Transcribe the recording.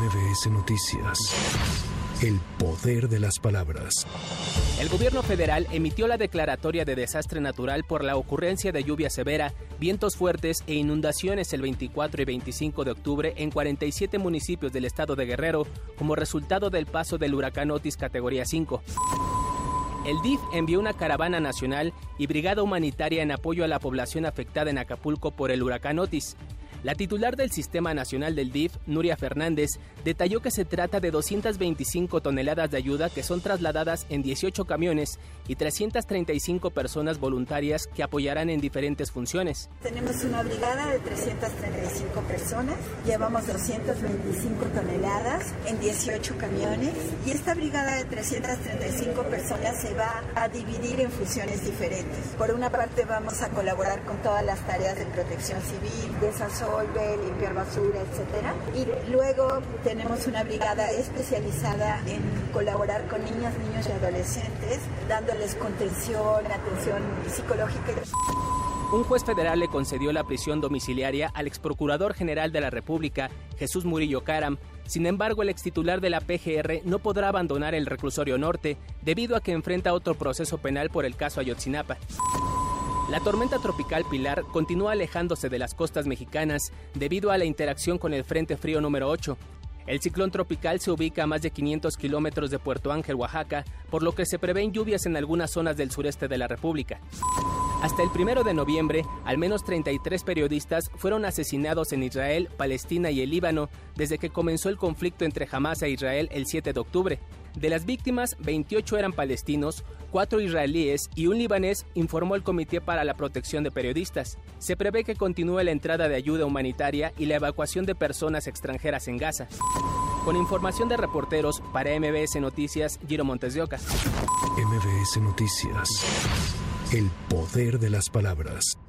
MBS Noticias. El poder de las palabras. El gobierno federal emitió la declaratoria de desastre natural por la ocurrencia de lluvia severa, vientos fuertes e inundaciones el 24 y 25 de octubre en 47 municipios del estado de Guerrero como resultado del paso del huracán Otis categoría 5. El DIF envió una caravana nacional y brigada humanitaria en apoyo a la población afectada en Acapulco por el huracán Otis. La titular del Sistema Nacional del DIF, Nuria Fernández, detalló que se trata de 225 toneladas de ayuda que son trasladadas en 18 camiones y 335 personas voluntarias que apoyarán en diferentes funciones. Tenemos una brigada de 335 personas, llevamos 225 toneladas en 18 camiones y esta brigada de 335 personas se va a dividir en funciones diferentes. Por una parte vamos a colaborar con todas las tareas de protección civil, desastre limpiar basura, etcétera. Y luego tenemos una brigada especializada en colaborar con niñas, niños y adolescentes, dándoles contención, atención psicológica. Un juez federal le concedió la prisión domiciliaria al exprocurador general de la República, Jesús Murillo Caram. Sin embargo, el extitular de la PGR no podrá abandonar el reclusorio norte debido a que enfrenta otro proceso penal por el caso Ayotzinapa. La tormenta tropical Pilar continúa alejándose de las costas mexicanas debido a la interacción con el Frente Frío número 8. El ciclón tropical se ubica a más de 500 kilómetros de Puerto Ángel, Oaxaca, por lo que se prevén lluvias en algunas zonas del sureste de la República. Hasta el primero de noviembre, al menos 33 periodistas fueron asesinados en Israel, Palestina y el Líbano desde que comenzó el conflicto entre Hamas e Israel el 7 de octubre. De las víctimas, 28 eran palestinos, 4 israelíes y un libanés, informó el Comité para la Protección de Periodistas. Se prevé que continúe la entrada de ayuda humanitaria y la evacuación de personas extranjeras en Gaza. Con información de reporteros para MBS Noticias, Giro Montes de Oca. MBS Noticias. El poder de las palabras.